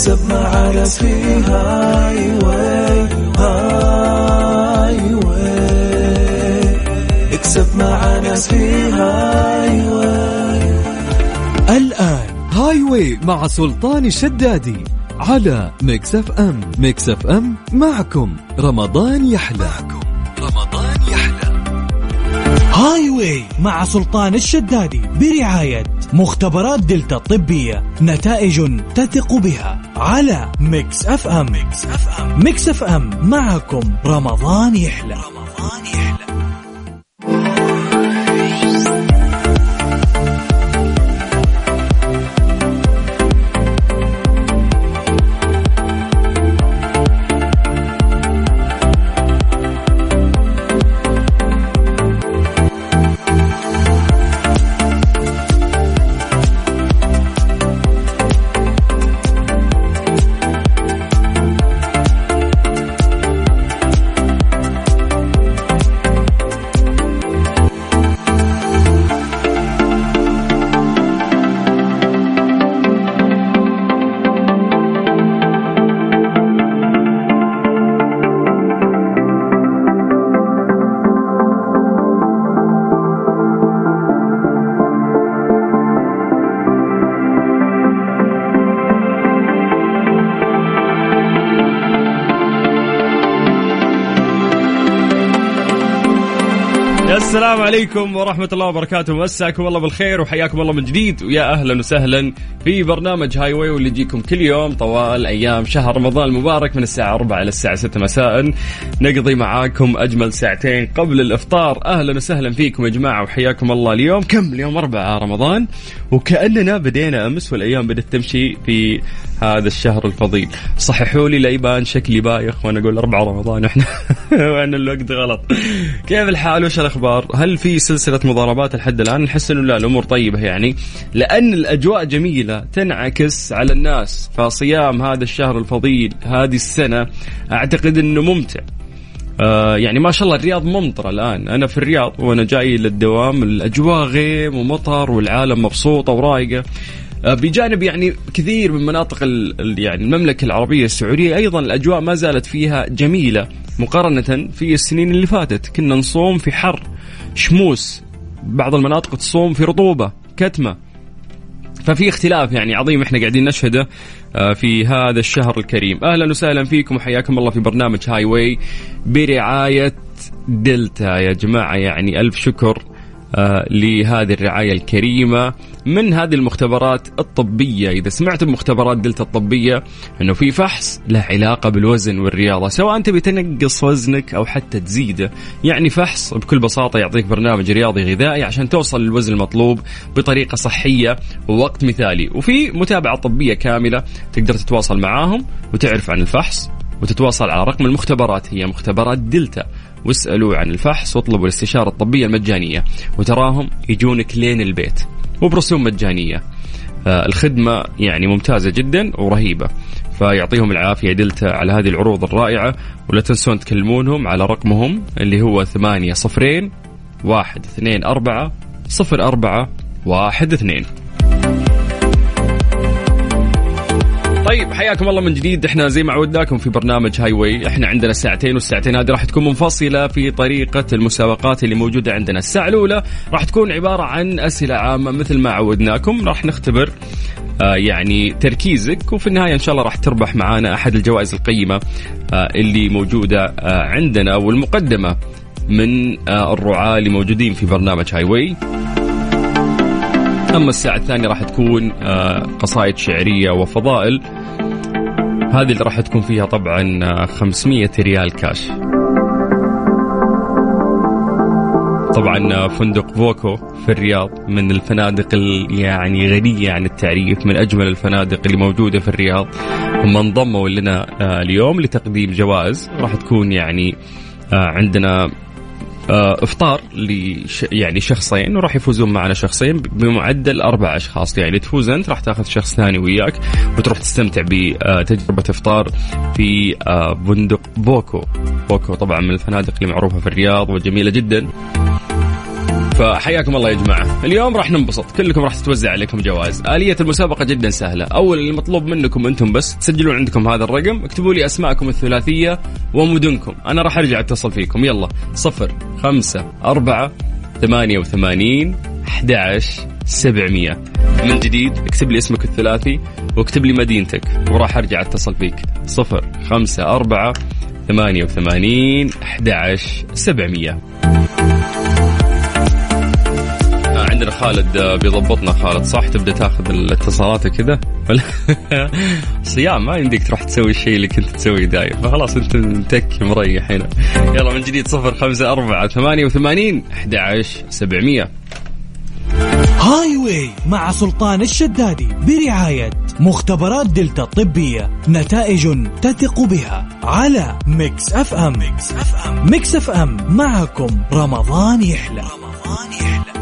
اكسب معانا في Highway Highway اكسب معانا في Highway الآن Highway مع سلطان الشدادي على Mix FM. Mix FM معكم. رمضان يحلى. معكم. رمضان يحلى. Highway مع سلطان الشدادي برعاية مختبرات دلتا الطبية. نتائج تثق بها. على Mix FM Mix FM Mix FM معكم رمضان يحلى. رمضان يحلى. عليكم ورحمة الله وبركاته. مساكم الله بالخير وحياكم الله من جديد. ويا أهلا وسهلا. في برنامج هاي واي واللي يجيكم كل يوم طوال أيام شهر رمضان المبارك من الساعة 4 إلى الساعة 6 مساء. نقضي معاكم أجمل ساعتين قبل الإفطار. أهلا وسهلا فيكم يا جماعة وحياكم الله اليوم. كم اليوم؟ 4 رمضان. وكأننا بدينا أمس والأيام بدأت تمشي في هذا الشهر الفضيل. صححوا لي لا يبان شكلي بايخ وأنا أقول 4 رمضان إحنا وأنا الوقت غلط. كيف الحال؟ وش الأخبار؟ هل في سلسلة مضاربات لحد الآن؟ نحس إنه لا الأمور طيبة يعني. لأن الأجواء جميلة. تنعكس على الناس فصيام هذا الشهر الفضيل هذه السنة أعتقد إنه ممتع. آه يعني ما شاء الله الرياض ممطرة الآن. أنا في الرياض وأنا جاي للدوام الأجواء غيم ومطر والعالم مبسوطة ورايقة. آه، بجانب يعني كثير من مناطق يعني المملكة العربية السعودية أيضا الأجواء ما زالت فيها جميلة مقارنة في السنين اللي فاتت. كنا نصوم في حر شموس بعض المناطق تصوم في رطوبة كتمة. ففي اختلاف يعني عظيم إحنا قاعدين نشهده آه، في هذا الشهر الكريم. أهلا وسهلا فيكم وحياكم الله في برنامج هاي واي برعاية دلتا. يا جماعة يعني ألف شكر. لهذه الرعاية الكريمة من هذه المختبرات الطبية. إذا سمعت بمختبرات دلتا الطبية أنه في فحص له علاقة بالوزن والرياضة سواء أنت بتنقص وزنك أو حتى تزيده. يعني فحص بكل بساطة يعطيك برنامج رياضي غذائي عشان توصل للوزن المطلوب بطريقة صحية ووقت مثالي. وفي متابعة طبية كاملة تقدر تتواصل معاهم وتعرف عن الفحص وتتواصل على رقم المختبرات. هي مختبرات دلتا. واسألوا عن الفحص واطلبوا الاستشارة الطبية المجانية وتراهم يجونك لين البيت وبرسوم مجانية. آه الخدمة يعني ممتازة جدا ورهيبة فيعطيهم العافية دلتا على هذه العروض الرائعة ولا تنسون تكلمونهم على رقمهم اللي هو ثمانية صفرين واحد اثنين أربعة صفر أربعة واحد اثنين. طيب حياكم الله من جديد. إحنا زي ما عودناكم في برنامج Highway إحنا عندنا ساعتين والساعتين هذه راح تكون منفصلة في طريقة المسابقات اللي موجودة عندنا. الساعة الأولى راح تكون عبارة عن أسئلة عامة مثل ما عودناكم. راح نختبر آه يعني تركيزك وفي النهاية إن شاء الله راح تربح معانا أحد الجوائز القيمة آه اللي موجودة آه عندنا والمقدمة من آه الرعاة اللي موجودين في برنامج هاي واي أما الساعة الثانية راح تكون آه، قصائد شعرية وفضائل. هذه اللي راح تكون فيها طبعا 500 آه، ريال كاش. طبعا آه، فندق voco في الرياض من الفنادق يعني غنية عن التعريف من أجمل الفنادق اللي موجودة في الرياض. هم انضموا لنا اليوم لتقديم جوائز. راح تكون يعني عندنا افطار لش يعني شخصين وراح يفوزون معنا شخصين بمعدل أربع أشخاص. يعني تفوز أنت راح تاخذ شخص ثاني وياك وتروح تستمتع بتجربة افطار في آه، فندق voco. بوكو طبعا من الفنادق اللي معروفة في الرياض وجميلة جدا. فحياكم الله يا جماعة. اليوم راح ننبسط. كلكم راح تتوزع عليكم جوائز. آلية المسابقة جدا سهلة. أول اللي مطلوب منكم أنتم بس تسجلون عندكم هذا الرقم اكتبوا لي أسماءكم الثلاثية ومدنكم. أنا راح أرجع أتصل فيكم. يلا. صفر خمسة أربعة ثمانية وثمانين أحد عشر سبعمية. من جديد اكتب لي اسمك الثلاثي واكتب لي مدينتك وراح أرجع أتصل فيك. صفر خمسة أربعة ثمانية وثمانين أحد عشر سبعمية. آه، عندنا خالد آه، بيضبطنا. خالد صح؟ تبدأ تاخذ الاتصالات كذا ولا؟ صيام ما يمديك تروح تسوي الشيء اللي كنت تسويه دايم. فخلاص انت متك مريح هنا. يلا من جديد صفر خمسة أربعة ثمانية وثمانين أحد عشر سبعمية. Highway مع سلطان الشدادي برعاية مختبرات دلتا الطبية نتائج تثق بها على Mix FM. Mix FM. Mix FM. معكم رمضان يحلى. رمضان يحلى.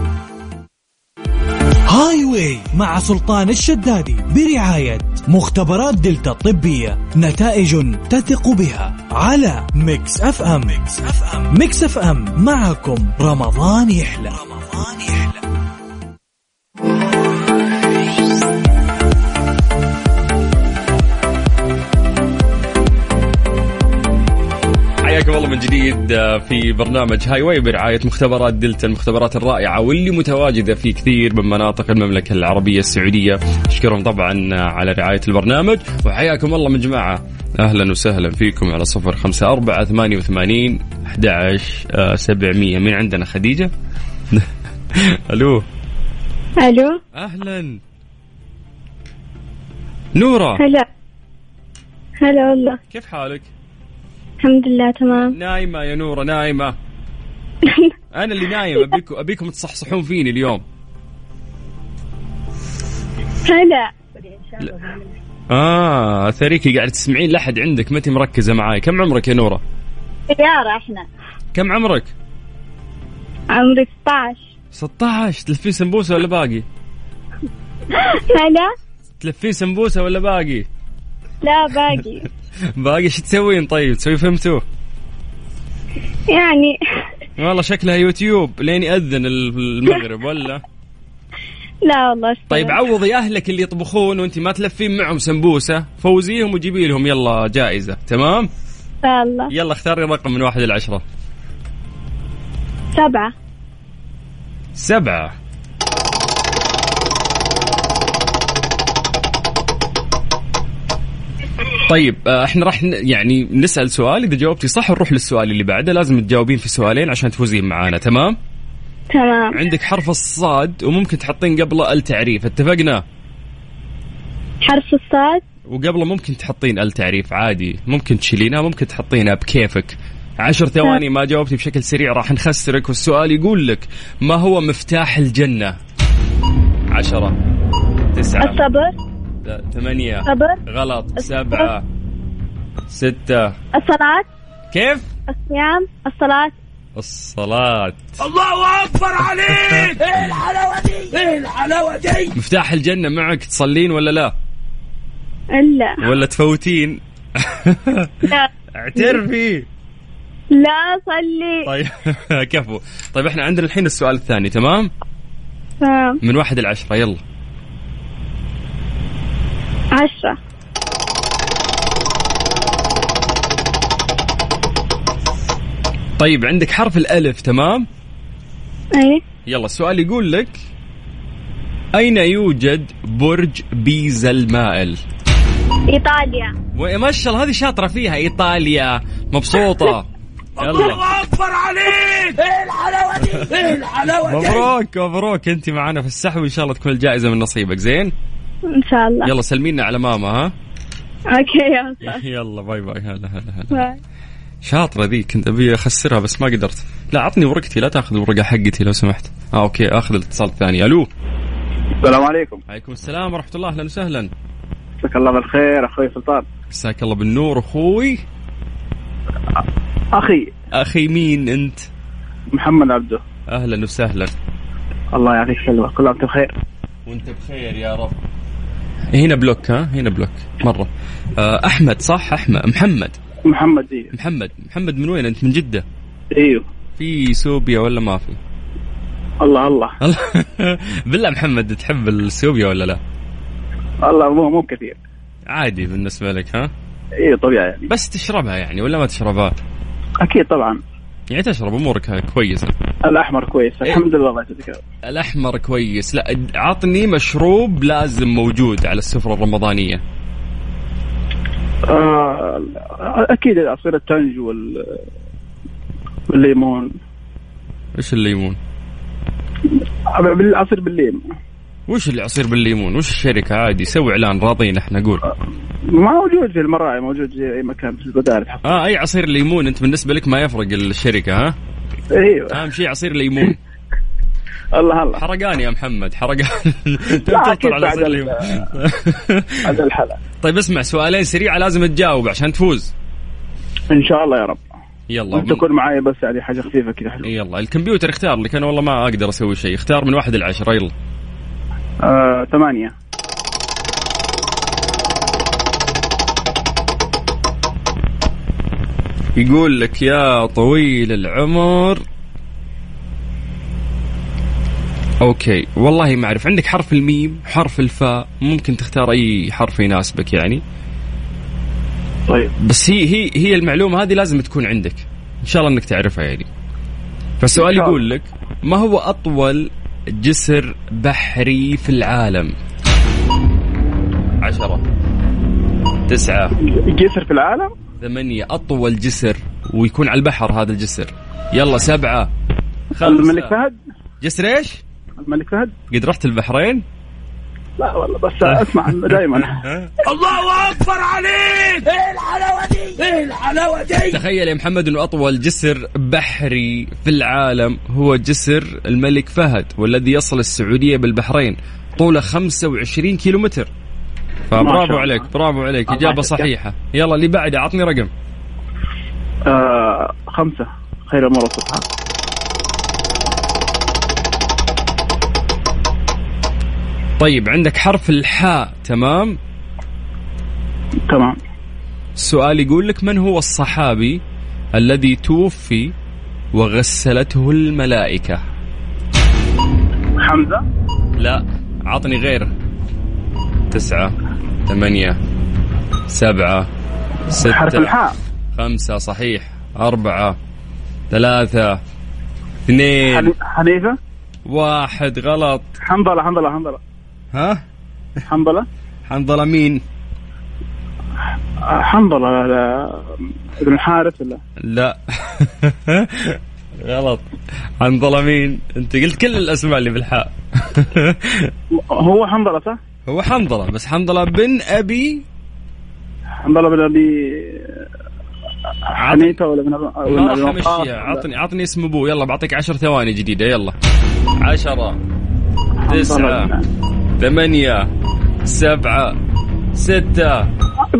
Highway مع سلطان الشدادي برعاية مختبرات دلتا الطبية نتائج تثق بها على Mix FM. Mix FM. Mix FM. معكم رمضان يحلى. رمضان يحلى. حياكم الله من جديد آه، في برنامج هاي واي برعاية مختبرات دلتا المختبرات الرائعة واللي متواجدة في كثير من مناطق المملكة العربية السعودية. أشكرهم طبعا آه، على رعاية البرنامج. وحياكم الله من جماعة أهلا وسهلا فيكم على صفر خمسة أربعة ثمانية وثمانين أحد عشر سبعمية. من عندنا خديجة؟ ألو. ألو. أهلا. نورة. هلا. هلا والله. كيف حالك؟ الحمد لله تمام. نايمة يا نورة نايمة. أنا اللي نايم أبيكم أبيكم تصحصحون فيني اليوم. هلا آه ثريكي قاعد تسمعين لحد عندك ما أنت مركزة معاي. كم عمرك يا نورة؟ سيارة إحنا. كم عمرك؟ عمري 16 16 تلفين سمبوسة ولا باقي؟ هلا تلفين سمبوسة ولا باقي؟ لا باقي. باقي إيش تسوين طيب؟ تسوي فهمتوا؟ يعني والله شكلها يوتيوب لين يأذن المغرب ولا؟ لا والله أشتغل. طيب عوضي أهلك اللي يطبخون وانت ما تلفين معهم سمبوسة فوزيهم وجيبي لهم يلا جائزة تمام ان شاء الله يلا اختاري رقم من واحد لعشرة سبعة سبعة طيب آه، إحنا راح يعني نسأل سؤال إذا جاوبتي صح نروح للسؤال اللي بعده لازم تجاوبين في سؤالين عشان تفوزين معانا تمام؟ تمام. عندك حرف الصاد وممكن تحطين قبله التعريف اتفقنا؟ حرف الصاد؟ وقبله ممكن تحطين التعريف عادي ممكن تشيلينها ممكن تحطينها بكيفك. عشر ثواني ما جاوبتي بشكل سريع راح نخسرك والسؤال يقول لك ما هو مفتاح الجنة؟ عشرة تسعة. الصبر. ثمانية غلط سبعة ستة. الصلاة. كيف؟ الصيام. الصلاة. الصلاة. مفتاح الجنة معك تصلين ولا لا؟ لا ولا تفوتين؟ لا. اعترفي. لا صلي. طيب كفو. طيب إحنا عندنا الحين السؤال الثاني تمام؟ تمام. من واحد لعشرة يلا. عشرة. طيب عندك حرف الألف تمام؟ إيه. يلا السؤال يقول لك أين يوجد برج بيزا المائل إيطاليا. و- ما شاء الله هذه شاطرة فيها إيطاليا. مبسوطة. يلا. مبروك مبروك. أنت معنا في السحب وإن شاء الله تكون الجائزة من نصيبك. زين؟ إن شاء الله. يلا سلمينا على ماما ها؟ okay يا أستاذ. يلا bye bye. هلا هلا هلا bye. شاطرة ذي كنت أبي أخسرها بس ما قدرت. لا عطني ورقتي. لا تأخذ الورقة حقتي لو سمحت. آه okay أخذ الاتصال الثاني. ألو. السلام عليكم. عليكم السلام ورحمة الله. أهلا وسهلا. مساك الله بالخير أخوي سلطان. مساك الله بالنور أخوي. أخي. أخي مين أنت؟ محمد عبده. أهلا وسهلا. الله يعطيك السلامة كل عام وأنت بخير. وأنت بخير يا رب. هنا block ها؟ هنا block. مرة. آه أحمد صح؟ أحمد محمد. محمد زي محمد. محمد من وين أنت؟ من جدة؟ أيوه. في سوبيا ولا ما في؟ الله الله. بالله محمد تحب السوبيا ولا لا؟ الله مو مو كثير. عادي بالنسبة لك ها؟ اي طبيعي يعني. بس تشربها يعني ولا ما تشربها؟ أكيد طبعا. يعني تشرب أمورك كويسة. الأحمر كويس إيه. الحمد لله الله يجزيك الأحمر كويس. لا عطني مشروب لازم موجود على السفرة الرمضانية. آه أكيد عصير التنج وال والليمون. إيش الليمون؟ بالعصير بالليم وش اللي عصير بالليمون؟ وش الشركة عادي؟ سوي إعلان راضين إحنا نقول. موجود في المراعي موجود في أي مكان في البداري آه أي عصير ليمون أنت بالنسبة لك ما يفرق الشركة ها؟ أيوه. أهم شيء عصير ليمون. الله الله. حرقان يا محمد حرقان. انت أكيد على عصير ال- ليمون هذا الحلقة. طيب اسمع سؤالين سريعة لازم تجاوب عشان تفوز. إن شاء الله يا رب. يلا. تكون معي بس يعني حاجة خفيفة كذا. حلوة يلا الكمبيوتر اختار لك أنا والله ما أقدر أسوي شيء. اختار من واحد لعشرة يلا. آه، ثمانية. يقول لك يا طويل العمر. أوكي والله ما أعرف. عندك حرف الميم حرف الفاء ممكن تختار أي حرف يناسبك يعني. طيب. بس هي هي هي المعلومة هذه لازم تكون عندك. إن شاء الله إنك تعرفها يعني. فالسؤال يقول لك ما هو أطول جسر بحري في العالم. عشرة. تسعة. جسر في العالم؟ ثمانية. أطول جسر ويكون على البحر هذا الجسر. يلا سبعة. خمسة. الملك فهد؟ جسر إيش؟ الملك فهد. قد رحت البحرين؟ لا والله بس أسمع دائما تخيل يا محمد إنه أطول جسر بحري في العالم هو جسر الملك فهد والذي يصل السعودية بالبحرين طوله 25 كيلو متر ما فبرافو عليك الله. برافو عليك الله إجابة. صحيحة. يلا اللي بعده عطني رقم. آه خمسة خير الأمور الصبح طيب عندك حرف الحاء تمام؟ تمام. السؤال يقول لك من هو الصحابي الذي توفي وغسلته الملائكة؟ حمزة. لا عطني غيره تسعة ثمانية سبعة ستة حرف الحاء. خمسة صحيح. أربعة ثلاثة اثنين. حني- حنيفة. واحد غلط. حنظله حنظله حنظله ها؟ حنظلة؟ حنظلة مين؟ حنظلة لا- ابن الحارث ولا؟ لا. غلط. حنظلة مين؟ انت قلت كل الأسماء اللي بالحاء. هو حنظلة صح؟ هو حنظلة بس حنظلة بن أبي حنظلة بن أبي حنيفة ولا ولا- عطني عطني اسم أبوه. يلا بعطيك عشر ثواني جديدة. يلا. عشرة. حنظلة. تسعة. بن- ثمانية سبعة ستة.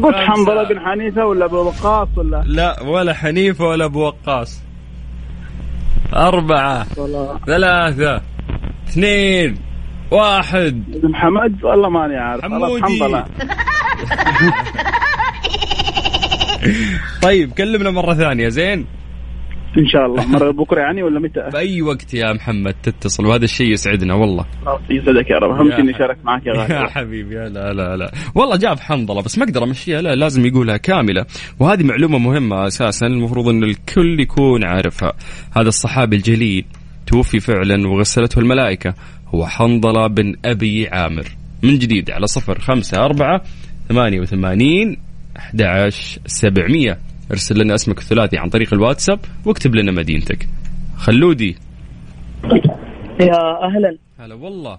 قلت. حنظله بن حنيفة ولا أبو وقاص ولا؟ لا ولا حنيفة ولا أبو وقاص. أربعة ثلاثة اثنين واحد. ابن حمد؟ والله ماني عارف. حمودي. طيب كلمنا مرة ثانية زين؟ إن شاء الله. مرة بكرة يعني ولا متى؟ بأي وقت يا محمد تتصل؟ وهذا الشيء يسعدنا والله. يسعدك يا رب. أهم إني اشارك معك يا يا غالي حبيبي يا لا لا لا. والله جاب حنظله بس ما أقدر أمشيها لا لازم يقولها كاملة. وهذه معلومة مهمة أساسا المفروض إن الكل يكون عارفها. هذا الصحابي الجليل توفي فعلا وغسلته الملائكة. هو حنظله بن أبي عامر. من جديد على صفر خمسة أربعة ثمانية وثمانين أحد عشر سبعمية. ارسل لنا اسمك الثلاثي عن طريق الواتساب واكتب لنا مدينتك. خلودي. يا أهلا. هلا والله.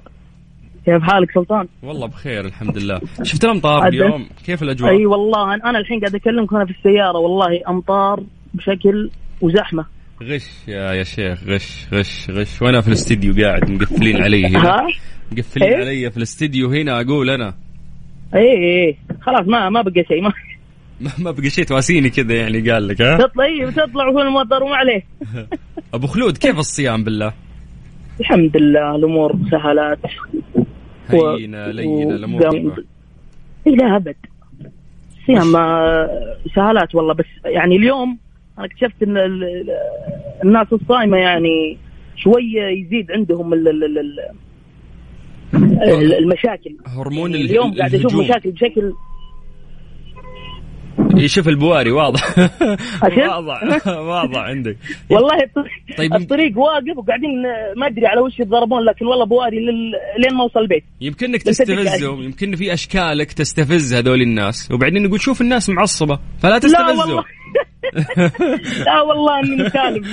كيف حالك سلطان؟ والله بخير الحمد لله. شفت الأمطار. اليوم؟ كيف الأجواء؟ أي والله أنا الحين قاعد أكلمك وأنا في السيارة والله أمطار بشكل وزحمة. غش يا يا شيخ غش غش غش. وأنا في الاستديو قاعد مقفلين علي هنا؟ مقفلين إيه؟ علي في الاستديو هنا أقول أنا. اي اي خلاص ما ما بقى شيء ما ما- بقى شيء تواسيني كذا يعني قال لك ها؟ تطلع تطلع وهو المطر وما عليه. أبو خلود كيف الصيام بالله؟ الحمد لله الأمور سهلات. و- هينه لينة و- الأمور قام- اي لا أبد. صيام آه، سهالات والله بس يعني اليوم أنا اكتشفت إن ال- ال- الناس الصايمة يعني شوية يزيد عندهم ال ال ال ال المشاكل هرمون يعني اليوم قاعد أشوف. مشاكل بشكل يشوف البواري واضح؟ واضح. واضح عندك. والله الطريق, طيب. الطريق واقف وقاعدين ما أدري على وش يتضربون لكن والله بواري لل... لين ما اوصل البيت. يمكنك يمكن تستفزهم. يمكن في أشكالك تستفز هذول الناس. وبعدين يقول شوف الناس معصبة فلا لا تستفزهم. والله. لا والله أني مسالم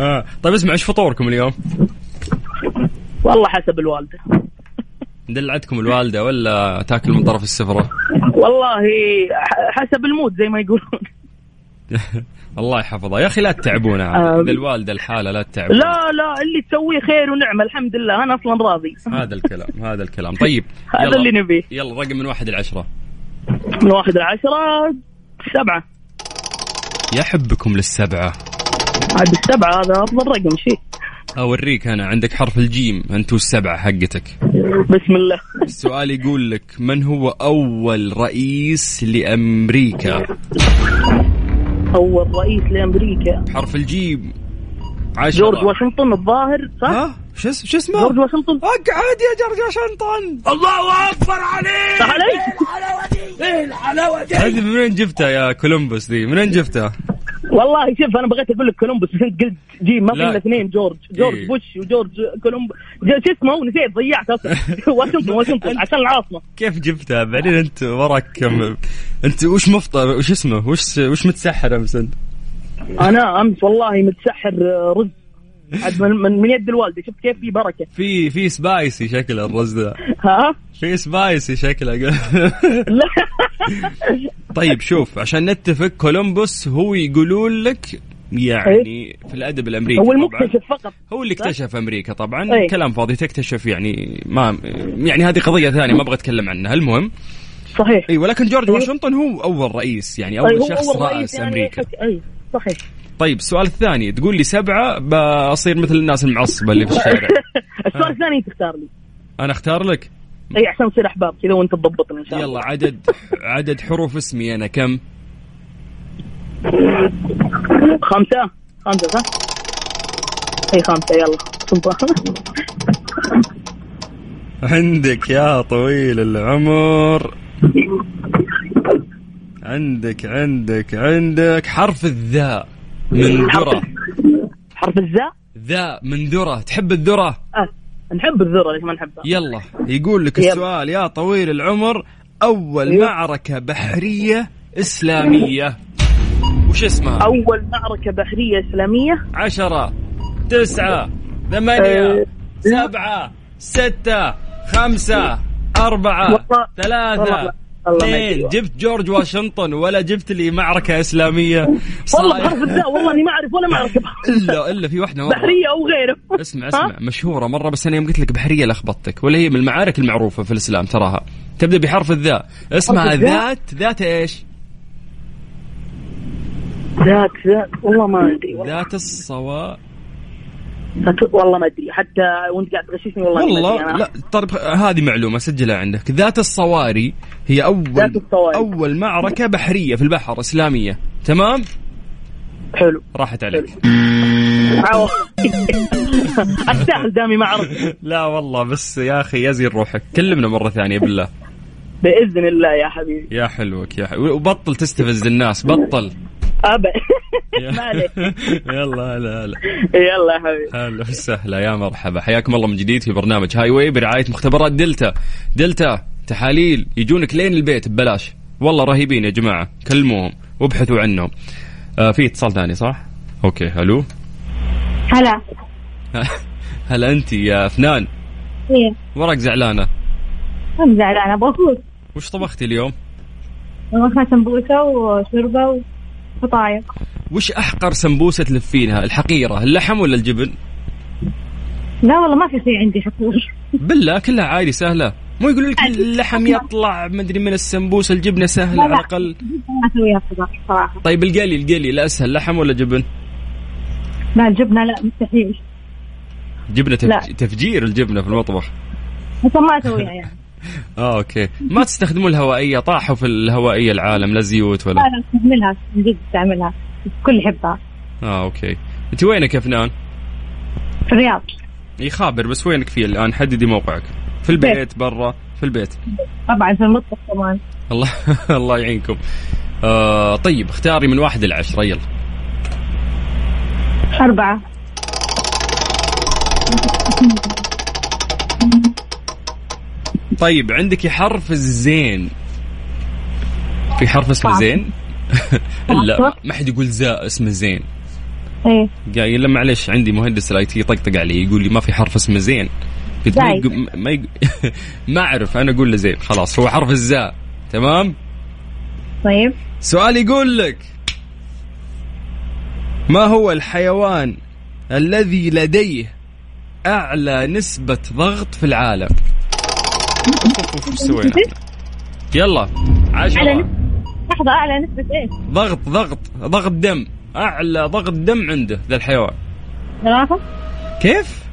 آه. طيب اسمع إيش فطوركم اليوم؟ والله حسب الوالدة. دلعتكم الوالدة ولا تاكل من طرف السفرة؟ والله حسب المود زي ما يقولون. الله يحفظها. يا أخي لا تتعبونا. عاد آمين. إذا الوالدة الحالة لا تتعبونا لا لا اللي تسويه خير ونعمة الحمد لله. أنا أصلا راضي. هذا الكلام هذا الكلام. طيب هذا. اللي نبيه. يلا رقم من واحد لعشرة من واحد لعشرة سبعة. يحبكم للسبعة. عاد السبعة هذا أفضل رقم شيء. أوريك أنا عندك حرف الجيم أنتو السبعة حقتك. بسم الله. السؤال يقول لك من هو أول رئيس لأمريكا؟ أول رئيس لأمريكا. حرف الجيم. عشرة جورج واشنطن الظاهر صح؟ ها؟ شو اس- شو اسمه؟ جورج واشنطن. اقعد يا جورج واشنطن. الله أكبر عليك. صح علي؟ هذه من وين جبتها يا كولومبوس دي؟ من وين جبتها؟ والله شوف أنا بغيت أقول لك كولومبوس بس أنت قلت جيم ما في لا. إلا اثنين جورج جورج إيه. بوش وجورج كولومبوس شو اسمه نسيت ضيعت أصلا واشنطن واشنطن عشان العاصمة كيف جبتها؟ بعدين أنت وراك كم أنت وش مفطر وش اسمه؟ وش وش متسحر أمس أنت؟ أنا أمس والله متسحر آه، رز من, من, يد الوالدة شفت كيف في بركة. في في spicy شكله الرز ذا ها؟ في spicy شكله. لا. طيب شوف عشان نتفق كولومبوس هو يقولون لك يعني في الأدب الأمريكي هو. المكتشف فقط. هو اللي اكتشف أمريكا طبعا. إيه. كلام فاضي تكتشف يعني ما يعني هذه قضية ثانية ما أبغى أتكلم عنها. المهم صحيح. اي ولكن جورج إيه. واشنطن هو أول رئيس يعني أي اول شخص أول رئيس يعني أمريكا. أي صحيح. طيب السؤال الثاني تقول لي سبعة بصير مثل الناس المعصبة اللي في الشارع. السؤال الثاني تختار لي. أنا أختار لك؟ إي عشان نصير أحباب كذا وأنت تضبطني إن شاء الله. يلا عدد عدد حروف اسمي أنا. كم؟ خمسة. خمسة صح؟ إي خمسة. يلا عندك يا طويل العمر. عندك عندك عندك حرف الذاء. من ذرة حرف الزاء ذاء من ذرة تحب الذرة؟ آه. نحب الذرة ليش ما نحبها؟ يلا. يقول لك. السؤال يا طويل العمر أول أيوه. معركة بحرية إسلامية. وش اسمها؟ أول معركة بحرية إسلامية؟ عشرة تسعة ثمانية أه، سبعة ستة خمسة أربعة ثلاثة. اثنين أدري. جبت جورج واشنطن ولا جبت لي معركة إسلامية. والله بحرف الزاء والله أني ما أعرف ولا معركة. إلا إلا في واحدة مرة بحرية أو غيره. اسمع؟ اسمع مشهورة مرة بس أنا يوم قلت لك بحرية لخبطتك ولا هي من المعارك المعروفة في الإسلام تراها. تبدأ بحرف الذاء. اسمها؟ ذات ذات إيش؟ ذات ذات والله ما أدري. والله, ذات الصواء. ذات- والله ما أدري. حتى وأنت قاعد تغششني والله ما والله أدري. أنا. لا طيب هذه معلومة سجلها عندك. ذات الصواري هي أول ذات الصواري. أول معركة بحرية في البحر إسلامية تمام؟ حلو. راحت عليك. أستاهل دامي ما عرفت لا والله بس يا أخي يزين روحك. كلمنا مرة ثانية بالله. بإذن الله يا حبيبي. يا حلوك يا حلو. وبطل تستفز الناس بطل. عليك. يلا هلا هلا. يلا يا حبيبي. هلا وسهلا يا مرحبا. حياكم الله من جديد في برنامج Highway برعاية مختبرات دلتا. دلتا تحاليل يجونك لين البيت ببلاش. والله رهيبين يا جماعة. كلموهم وابحثوا عنهم. آه في اتصال ثاني صح؟ okay ألو هلا. هلا أنت يا فنان إيه. وراك زعلانة؟ مو زعلانة أبغى افوز وش طبختي اليوم؟ اخذنا سمبوسة وشوربة وفطاير وش أحقر سمبوسة تلفينها؟ الحقيرة اللحم ولا الجبن؟ لا والله ما في شيء عندي حقول بالله كلها عادي سهلة. مو يقولوا لك اللحم يطلع مدري من السمبوسة الجبنة سهلة لا، على لا. الأقل. ما اسويها طيب القلي القلي لا أسهل. لحم ولا جبن؟ لا الجبنة لا مستحيل. لا. تفج... تفجير الجبنة في المطبخ. بس ما أسويها يعني. آه أوكي. ما تستخدموا الهوائية؟ طاحوا في الهوائية العالم لا زيوت لا ولا لا استعملها من جد استعملها الكل يحبها. آه أوكي. أنت وينك يا فنان؟ في الرياض يخابر بس وينك فيه الآن؟ حددي موقعك. في البيت برا في البيت. طبعا في المطبخ كمان. الله الله يعينكم. آه طيب اختاري من واحد إلى عشرة يلا. أربعة. طيب عندك حرف الزين. في حرف اسمه. زين؟ لا ما حد يقول زاء اسمه زين. إيه. قايل لا معلش عندي مهندس ال IT طقطق علي يقول لي ما في حرف اسمه زين. قلت ما ما ما أعرف أنا أقول له زين خلاص هو حرف الزاء تمام؟ طيب. سؤال يقول لك ما هو الحيوان الذي لديه أعلى نسبة ضغط في العالم؟ سوينا؟ يلا أعلى عشرة نسبة لحظة أعلى نسبة إيش؟ ضغط ضغط ضغط دم أعلى ضغط دم عنده ذا الحيوان زرافة؟ كيف؟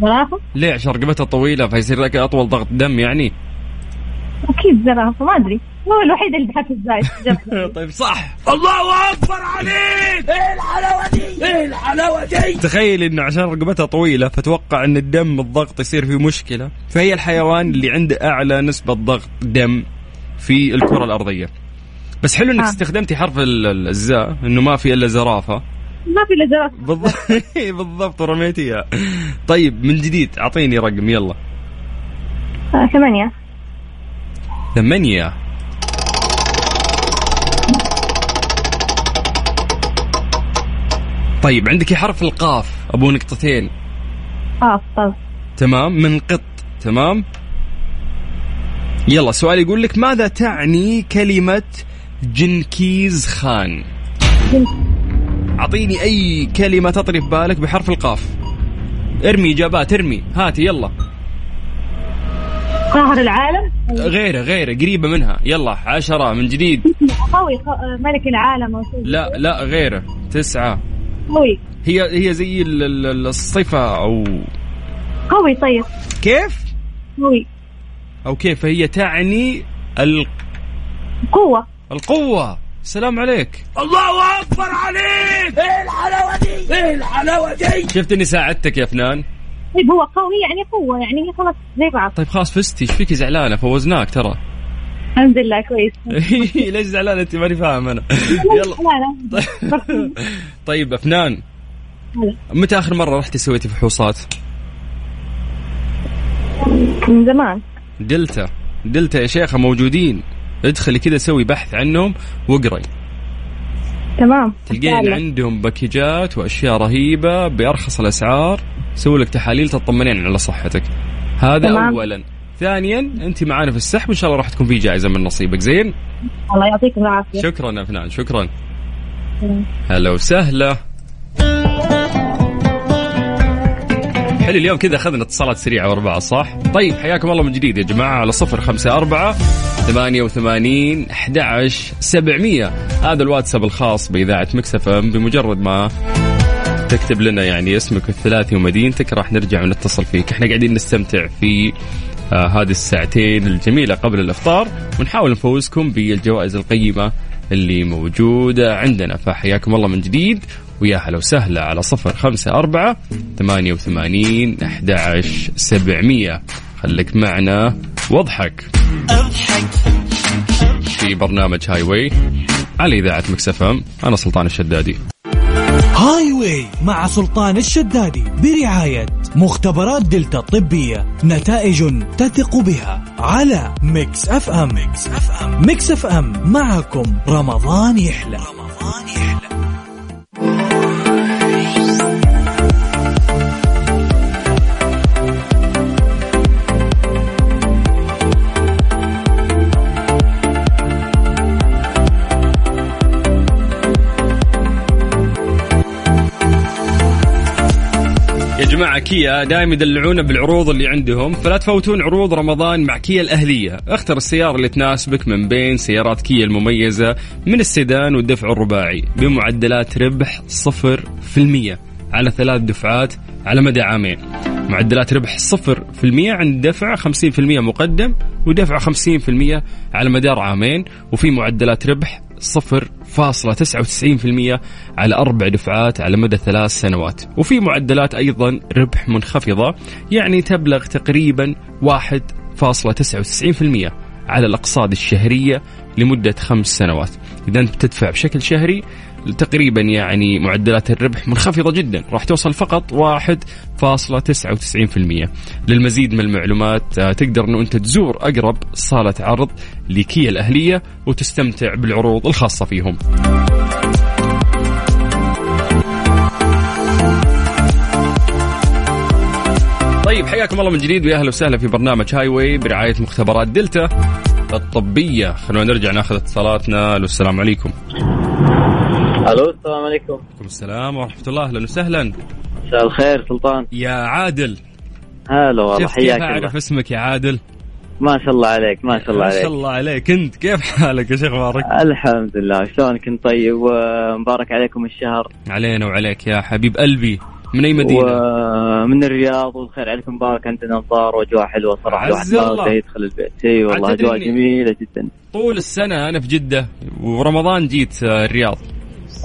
زرافة؟ ليه عشان رقبتها طويلة فيصير لك أطول ضغط دم يعني؟ أكيد زرافة ما أدري هو الوحيد اللي بحرف الزايد. طيب صح. الله أكبر عليك! إيه الحلاوة دي؟ إيه الحلاوة دي؟ تخيل إنه عشان رقبتها طويلة فتوقع إن الدم الضغط يصير فيه مشكلة. فهي الحيوان اللي عنده أعلى نسبة ضغط دم في الكرة الأرضية. بس حلو إنك آه. استخدمتي حرف ال- ال- الزاء إنه ما في إلا زرافة. ما في إلا زرافة. بالضبط. بالضبط ورميتيها. طيب من جديد. أعطيني رقم يلا. آه، ثمانية. ثمانية. طيب عندك حرف القاف أبو نقطتين. قاف طب تمام من قط. تمام. يلا سؤال يقول لك ماذا تعني كلمة جنكيز خان؟ أعطيني أي كلمة تطري في بالك بحرف القاف. ارمي إجابات ارمي. هاتي يلا. قاهر العالم؟ غيره غيره قريبة منها. يلا عشرة من جديد. قوي قو- ملك العالم لا لا غيره. تسعة. قوي. هي هي زي ال- ال- الصفة أو قوي طيب. كيف؟ قوي. أو كيف؟ هي تعني ال- قوة القوة. سلام عليك. الله أكبر عليك. إيه الحلاوة دي؟ إيه الحلاوة دي؟ شفت إني ساعدتك يا فنان. طيب هو قوي يعني قوة يعني هي خلاص زي بعض. طيب خلاص فزتي. إيش فيك زعلانة فوزناك ترى. الحمد لله كويس. ليش زعلانة أنت؟ ماني فاهم أنا. يلا. لا لا. طيب أفنان. هلا. متى آخر مرة رحتي سويتي فحوصات؟ من زمان. دلتا. دلتا يا شيخة موجودين. ادخلي كذا سوي بحث عنهم واقري تمام. تلقين. عندهم باكجات وأشياء رهيبة بأرخص الأسعار. سوي لك تحاليل تطمنين على صحتك. هذا تمام. اولا. ثانيا أنت معانا في السحب إن شاء الله راح تكون في جائزة من نصيبك. زين؟ الله يعطيكم العافية. شكرا يا فنان شكرا. هلا وسهلا. حلو اليوم كذا أخذنا اتصالات سريعة ورا بعض صح؟ طيب حياكم الله من جديد يا جماعة على صفر خمسة أربعة ثمانية وثمانين أحد سبعمية. هذا الواتساب الخاص بإذاعة مكسف بمجرد ما تكتب لنا يعني اسمك الثلاثي ومدينتك راح نرجع ونتصل فيك. إحنا قاعدين نستمتع في آه هذه الساعتين الجميلة قبل الإفطار. ونحاول نفوزكم بالجوائز القيمة اللي موجودة عندنا. فحياكم الله من جديد ويا هلا وسهلا على صفر خمسة أربعة ثمانية وثمانين أحد سبعمية. خليك معنا واضحك في برنامج Highway على إذاعة Mix FM أنا سلطان الشدادي. Highway مع سلطان الشدادي برعاية مختبرات دلتا الطبية نتائج تثق بها على Mix FM. Mix FM. Mix FM. معكم رمضان يحلى. رمضان يحلى. كيا دائما يدلعونا بالعروض اللي عندهم. فلا تفوتون عروض رمضان مع كيا الأهلية. اختر السيارة اللي تناسبك من بين سيارات كيا المميزة من السيدان والدفع الرباعي. بمعدلات ربح 0% على ثلاث دفعات على مدى عامين. معدلات ربح 0% عند دفع 50% مقدم ودفع 50% على مدار عامين. وفي معدلات ربح 0.99% على أربع دفعات على مدى ثلاث سنوات. وفي معدلات أيضا ربح منخفضة يعني تبلغ تقريبا 1.99% على الأقساط الشهرية لمدة خمس سنوات. إذا أنت بتدفع بشكل شهري تقريبا يعني معدلات الربح منخفضة جدا. راح توصل فقط 1.99% للمزيد من المعلومات آه، تقدر أنه أنت تزور أقرب صالة عرض لكيا الأهلية وتستمتع بالعروض الخاصة فيهم. طيب حياكم الله من جديد. ويا أهلا وسهلا في برنامج هاي واي برعاية مختبرات دلتا الطبية. خلونا نرجع ناخذ اتصالاتنا. السلام عليكم. ألو السلام عليكم. وعليكم السلام ورحمة الله. أهلا وسهلا. مساء الخير سلطان. يا عادل. هلا والله حياك أعرف الله اسمك يا عادل؟ ما شاء الله عليك ما شاء الله ما شاء عليك. الله عليك. أنت كيف حالك إيش أخبارك الحمد لله شلونك أنت طيب؟ ومبارك عليكم الشهر. علينا وعليك يا حبيب قلبي. من أي مدينة؟ ومن الرياض والخير عليكم. مبارك عندنا امطار واجواء حلوة صراحة. عز الله. يدخل البيت. إي والله أجواء جميلة جدا. طول السنة أنا في جدة ورمضان جيت آه، الرياض.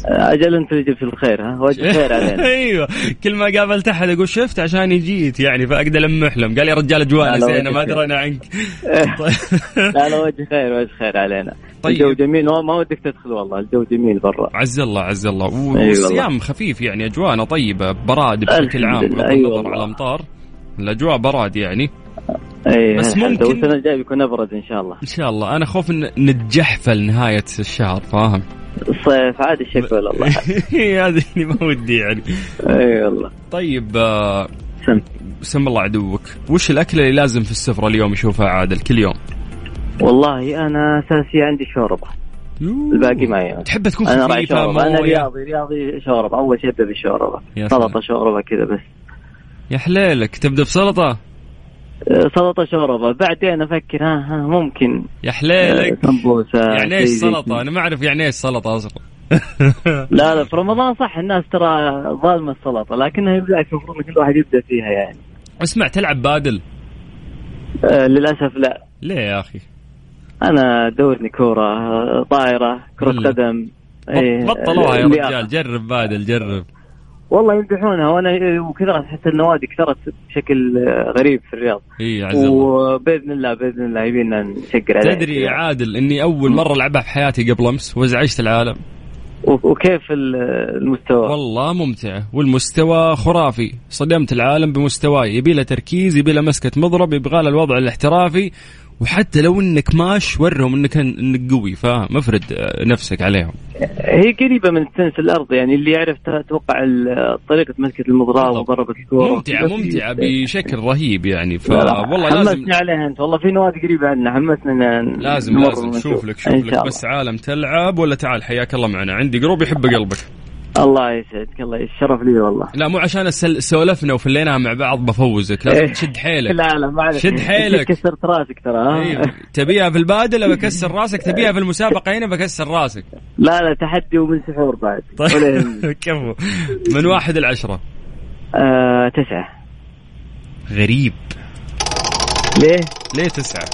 أجل أنت اللي جبت الخير ها؟ وجه خير علينا. أيوه. كل ما قابلت أحد أقول شفت عشان جيت يعني فأقدر المح لهم قال يا رجال لا، زينه ما درينا عنك. لا لا وجه خير وجه خير علينا. طيب. الجو جميل. ما ودك تدخل والله الجو جميل برا. عز الله عز الله. أي والصيام خفيف يعني اجوانا طيبة براد بشكل عام بغض أي النظر. على الأمطار. الأجواء براد يعني. اي بس. ممكن- والسنة الجاية بيكون أبرد إن شاء الله. إن شاء الله. أنا خوف إن نتجحفل نهاية الشهر فاهم؟ الصيف عادي الشكوى والله هذه اللي ما ودي يعني. أي والله. طيب آه، سم. سم الله عدوك. وش الاكله اللي لازم في السفره اليوم يشوفها عادل كل يوم؟ والله أنا أساسي عندي شوربة. الباقي ما يعني تحب تكون أنا راعي خفيفة شوربة. أنا رياضي رياضي شوربة. أول شيء أبدأ بالشوربة. سلطة شوربة كذا بس. يا حليلك تبدأ بسلطة؟ سلطة شوربة. بعدين أفكر ها, ها ممكن. يا حليلك. سمبوسة يعني إيش سلطة. أنا ما أعرف يعني إيش سلطة أصلا. لا لا في رمضان صح الناس ترى ظالمة السلطة لكنها بالعكس المفروض كل واحد يبدأ فيها يعني. اسمع تلعب بادل؟ أه للأسف لا. ليه يا أخي؟ أنا دورني كورة طايره كرة. قدم إيه، بطلوها يا. رجال. جرب بادل جرب. والله يمدحونها وأنا وكثرت احس النوادي كثرت بشكل غريب في الرياض. إي عز الله. وبإذن الله بإذن الله يبينا نشقر عليها تدري يا عادل إني أول مرة ألعبها في حياتي قبل أمس وازعجت العالم. وكيف ال- المستوى؟ والله ممتعه والمستوى خرافي. صدمت العالم بمستواي يبي له تركيز يبي له مسكة مضرب يبغى له الوضع الاحترافي. وحتى لو إنك ماش ورهم إنك إنك قوي فاهم افرد آه، نفسك عليهم. هي قريبة من تنس الأرض يعني اللي يعرف أتوقع ال- طريقة مسكة بالضبط. وضربة الكورة ممتعه ممتعه بشكل رهيب يعني فوالله لازم حمسني عليها أنت. والله في نوادي قريبة عندنا حمسنا لازم لازم. شوف لك شوف لك. بس عالم تلعب ولا تعال حياك الله معنا. عندي جروب يحب قلبك. الله يسعدك الله الشرف لي والله. لا مو عشان سولفنا وفليناها مع بعض بفوزك. لازم تشد حيلك. لا لا ما عليك. شد حيلك. كسرت راسك ترى ها؟ أيوه تبيها في البادله بكسر راسك؟ تبيها في المسابقة هنا بكسر راسك. لا لا تحدي ومن سحور بعد. طيب. كفو. من واحد العشرة آه تسعة. غريب. ليه؟ ليه تسعة؟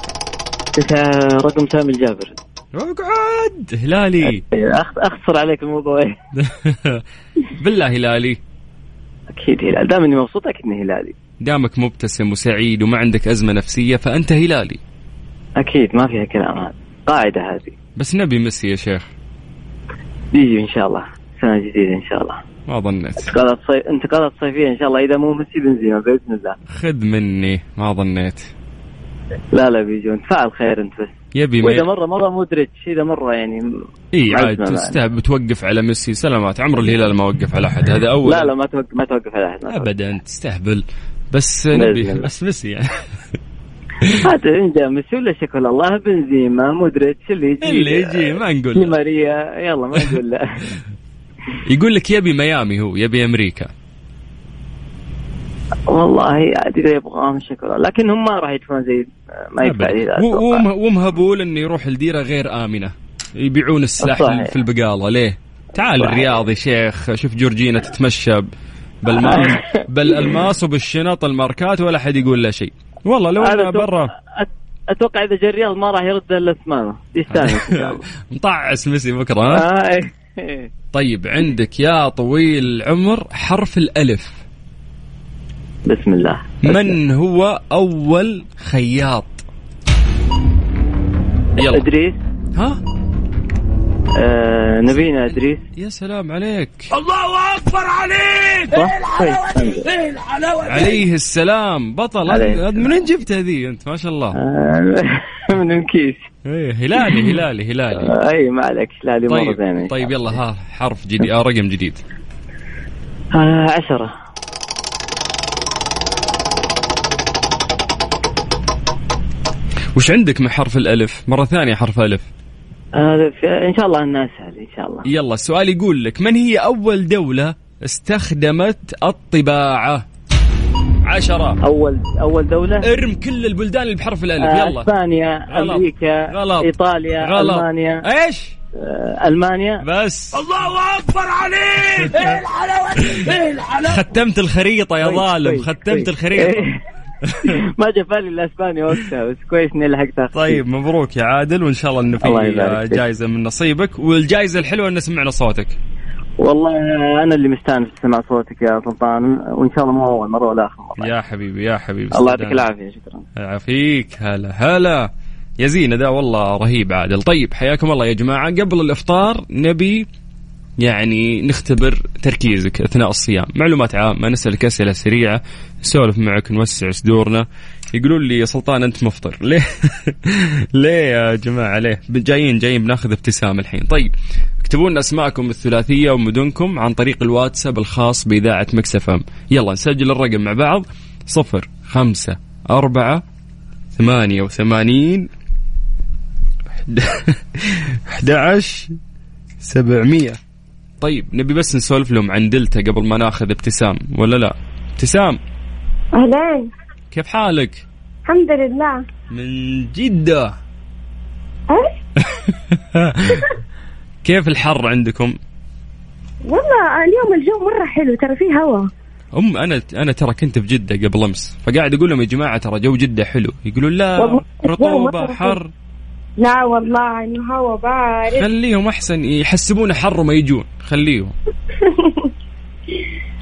تسعة رقم سامي الجابر. اقعد هلالي. أخسر عليك الموضوع؟ بالله هلالي. أكيد هلال دام إني مبسوط أكيد إني هلالي. دامك مبتسم وسعيد وما عندك أزمة نفسية فأنت هلالي. أكيد ما فيها كلام. هذا قاعدة هذه. بس نبي ميسي يا شيخ. بيجي إن شاء الله. سنة جديدة إن شاء الله. ما ظنيت. انتقالات صيف انتقالات صيفية إن شاء الله. إذا مو ميسي بنزيما بإذن الله. خذ مني. ما ظنيت. لا لا بيجون. فعل خير أنت بس. يبي وإذا ما مرة مرة مودريتش إذا مرة يعني إي عاد. تستهب توقف على ميسي. سلامات. عمر الهلال ما وقف على أحد. هذا اول لا لا ما توقف ما توقف على أحد. ابدا. تستهبل. بس نبي. بس ميسي. يعني هذا جاء ميسي ولا شكر الله بنزيما مودريتش اللي يجي اللي يجي ما نقول. ماريا. يلا ما نقول لا. يقول لك يبي ميامي هو يبي أمريكا. والله إذا يبغى شكر الله. لكن هم ما راح يدفعون زي ما يدفع ومهبول إنه يروح لديرة غير آمنة. يبيعون السلاح صحيح. في البقالة. ليه؟ تعال صحيح. الرياض يا شيخ شوف جورجينا تتمشى بالالماس وبالشنط الماركات ولا حد يقول له شيء. والله لو أتوقع- برا. أتوقع إذا جا الرياض ما راح يرد إلا يستانس الله. مطعس ميسي بكرة ها؟ آه، إيه. طيب عندك يا طويل العمر حرف الألف. بسم الله. من هو أول خياط؟ يلا. إدريس. ها؟ آه نبينا إدريس. يا سلام عليك. صح؟ طيب. الحمد لله. عليه السلام. بطل. عليه هذا هذا منين جبت هذه أنت؟ ما شاء الله. آه، من الكيس. إيه هلالي هلالي هلالي. آه، أي ما عليك. لا لي مرة طيب ثانية. طيب يلا ها حرف جديد آه رقم جديد. آه عشرة. وش عندك مع حرف الألف؟ مرة ثانية حرف ألف. في- إن شاء الله انها اسهل إن شاء الله. يلا السؤال يقول لك من هي أول دولة استخدمت الطباعة؟ عشرة. اول أول دولة؟ ارم كل البلدان اللي بحرف الألف آه يلا. إسبانيا غلط. أمريكا غلط. إيطاليا غلط. ألمانيا. إيش؟ آه ألمانيا. بس. الله أكبر عليك! إيه الحلاوه ختمت الخريطة يا ظالم ختمت كويس. ما جاء بالي إلا أسبانيا وقتها بس كويس إني لحقتها طيب مبروك يا عادل وإن شاء الله إنه في. جائزه من نصيبك. والجائزه الحلوة ان سمعنا صوتك. والله أنا اللي مستانس بسمع صوتك يا سلطان وإن شاء الله مو أول مرة ولا آخر مرة. يا حبيبي يا حبيبي الله يعطيك. العافية شكرا. يعافيك. هلا هلا. يا زين ذا والله رهيب عادل. طيب حياكم الله يا جماعة. قبل الإفطار نبي يعني نختبر تركيزك أثناء الصيام. معلومات عامة نسألك أسئلة سريعة. نسولف معك نوسع صدورنا. يقولون لي يا سلطان أنت مفطر. ليه؟ ليه يا جماعة؟ ليه؟ جايين جايين بناخذ ابتسام الحين. طيب اكتبوا لنا أسماءكم الثلاثية ومدنكم عن طريق الواتساب الخاص بإذاعة مكسفم يلا نسجل الرقم مع بعض. صفر خمسة أربعة ثمانية وثمانين أحد عشر سبعمية. طيب نبي بس نسولف لهم عن دلتا قبل ما ناخذ ابتسام ولا لا؟ ابتسام! أهلين. كيف حالك؟ الحمد لله. من جدة. إيش؟ كيف الحر عندكم؟ والله اليوم الجو مرة حلو ترى فيه هوا. أم أنا أنا ترى كنت في جدة قبل أمس فقاعد أقول لهم يا جماعة ترى جو جدة حلو. يقولون لا رطوبة حر. لا والله إنه هوا بارد. خليهم أحسن يحسبون حر وما يجون. خليهم.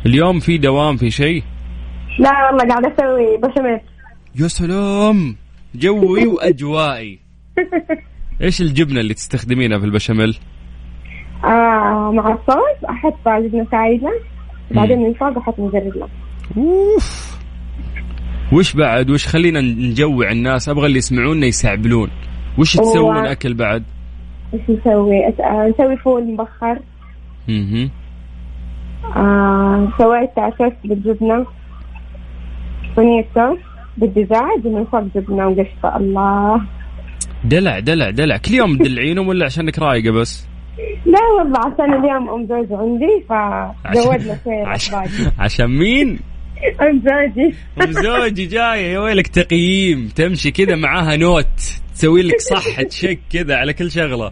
اليوم في دوام في شيء؟ لا والله قاعدة أسوي بشاميل. يا سلام جوي واجوائي إيش الجبنة اللي تستخدمينها في البشاميل؟ آه مع الصوص أحط جبنة سايلة بعدين من فوق أحط موزاريلا. أوف. وش بعد؟ وش خلينا نجوع الناس أبغى اللي يسمعونا يسعبلون وش تسوون أكل بعد؟ إيش نسوي؟ آه، نسوي فول مبخر. أها آه سويت توست بالجبنة. توست بالدجاج ومن فوق جبنة وقشطة الله. دلع دلع دلع. كل يوم تدلعينهم ولا عشانك رايقة بس؟ لا والله عشان اليوم أم زوج عندي فزودنا شوية عشان. عشان مين؟ أم زوجي. أم زوجي جاية. يا ويلك تقييم. تمشي كذا معاها نوت. تسوي لك صح تشك كذا على كل شغلة.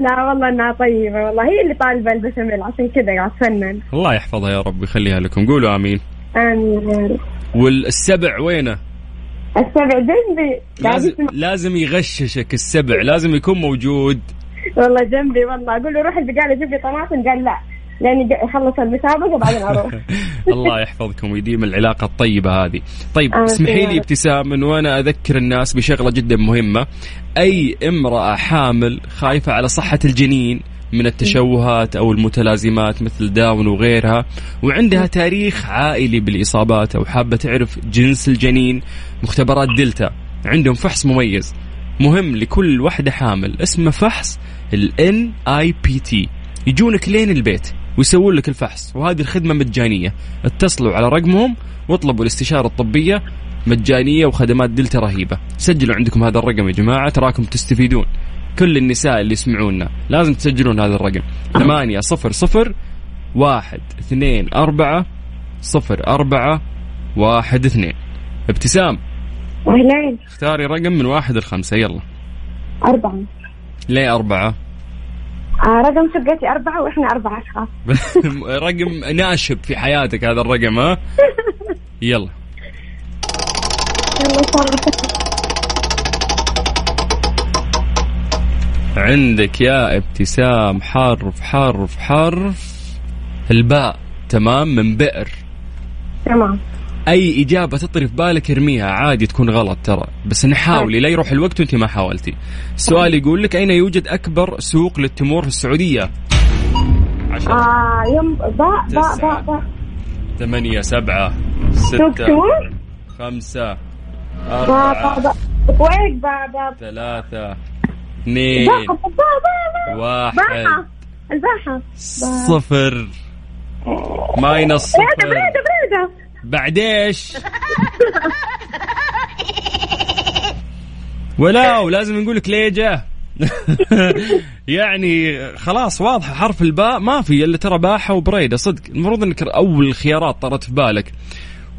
لا والله إنها طيبة. والله هي اللي طالبة البشاميل عشان كذا قاعد تفنن الله يحفظها يا رب ويخليها لكم. قولوا آمين. آمين يا رب. والسبع وينه؟ السبع جنبي. لازم لازم يغششك السبع لازم يكون موجود. والله جنبي والله. أقول له روح البقالة جيب لي طماطم. قال لا لأني أخلص المسابقة وبعدين أروح. الله يحفظكم ويديم العلاقة الطيبة هذه. طيب. اسمحي لي ابتسام من وأنا أذكر الناس بشغلة جدا مهمة. أي امرأة حامل خايفة على صحة الجنين من التشوهات أو المتلازمات مثل داون وغيرها وعندها تاريخ عائلي بالإصابات أو حابة تعرف جنس الجنين مختبرات دلتا عندهم فحص مميز مهم لكل وحدة حامل اسمه فحص ال NIPT يجونك لين البيت ويسوون لك الفحص وهذه الخدمة مجانية اتصلوا على رقمهم واطلبوا الاستشارة الطبية مجانية وخدمات دلتا رهيبة. سجلوا عندكم هذا الرقم يا جماعة تراكم تستفيدون. كل النساء اللي يسمعونا لازم تسجلون هذا الرقم. ثمانية صفر صفر واحد اثنين أربعة صفر أربعة واحد اثنين. ابتسام. اهلين اختاري رقم من واحد لخمسة يلا. أربعة. ليه أربعة؟ آه رقم شقتي أربعة وإحنا أربعة أشخاص. رقم ناشب في حياتك هذا الرقم ها؟ يلا. يلا إن عندك يا ابتسام حرف حرف حرف. الباء تمام؟ من بئر. تمام. أي إجابة تطري في بالك ارميها عادي تكون غلط ترى. بس نحاولي لا يروح الوقت وانت ما حاولتي. السؤال يقول لك أين يوجد أكبر سوق للتمور في السعودية؟ عشرة. آه يوم باء باء. باء باء. ثمانية سبعة ستة خمسة أربعة ثلاثة. اثنين. واحد باحة الباحة. صفر. ماينس بريدة صفر. بريدة بريدة. بعد إيش؟ ولا ولازم نقول لك ليه جاء يعني خلاص واضحه حرف الباء. ما في إلا ترى باحة وبريدة. صدق المفروض إنك أول الخيارات طرت في بالك.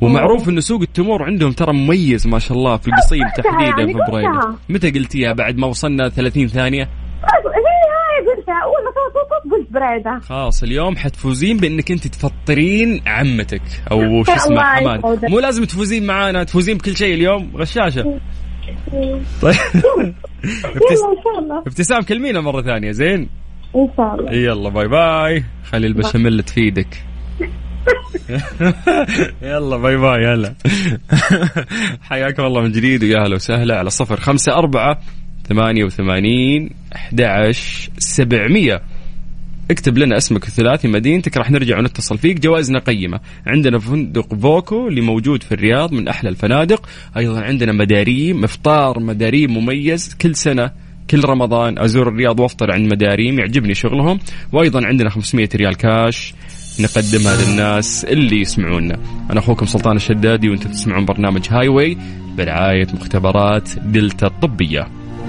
ومعروف انه سوق التمور عندهم ترى مميز ما شاء الله في قصيم تحديدا يعني في بريده. متى قلتيها؟ بعد ما وصلنا 30 ثانية؟ هي هاي قلتها. أول ما صوت قلت بريدة. خلاص اليوم حتفوزين بإنك أنت تفطرين عمتك أو شو اسمه حماد. مو لازم تفوزين معانا تفوزين بكل شيء اليوم. غشاشة. طيب. ابتسام كلمينا مرة ثانية زين؟ إن شاء الله. يلا باي باي. خلي البشاميل تفيدك. يلا باي باي هلا. حياكم الله من جديد ويا هلا وسهلا على صفر خمسة أربعة ثمانية وثمانين أحد سبعمية. اكتب لنا اسمك الثلاثي مدينتك راح نرجع ونتصل فيك. جوائزنا قيمة. عندنا فندق voco اللي موجود في الرياض من أحلى الفنادق. أيضا عندنا مداريم إفطار مداريم مميز. كل سنة كل رمضان أزور الرياض وأفطر عند مداريم يعجبني شغلهم. وأيضا عندنا 500 ريال كاش. نقدمها للناس اللي يسمعونا. أنا أخوكم سلطان الشدادي وأنتم تسمعون برنامج Highway برعاية مختبرات دلتا الطبية.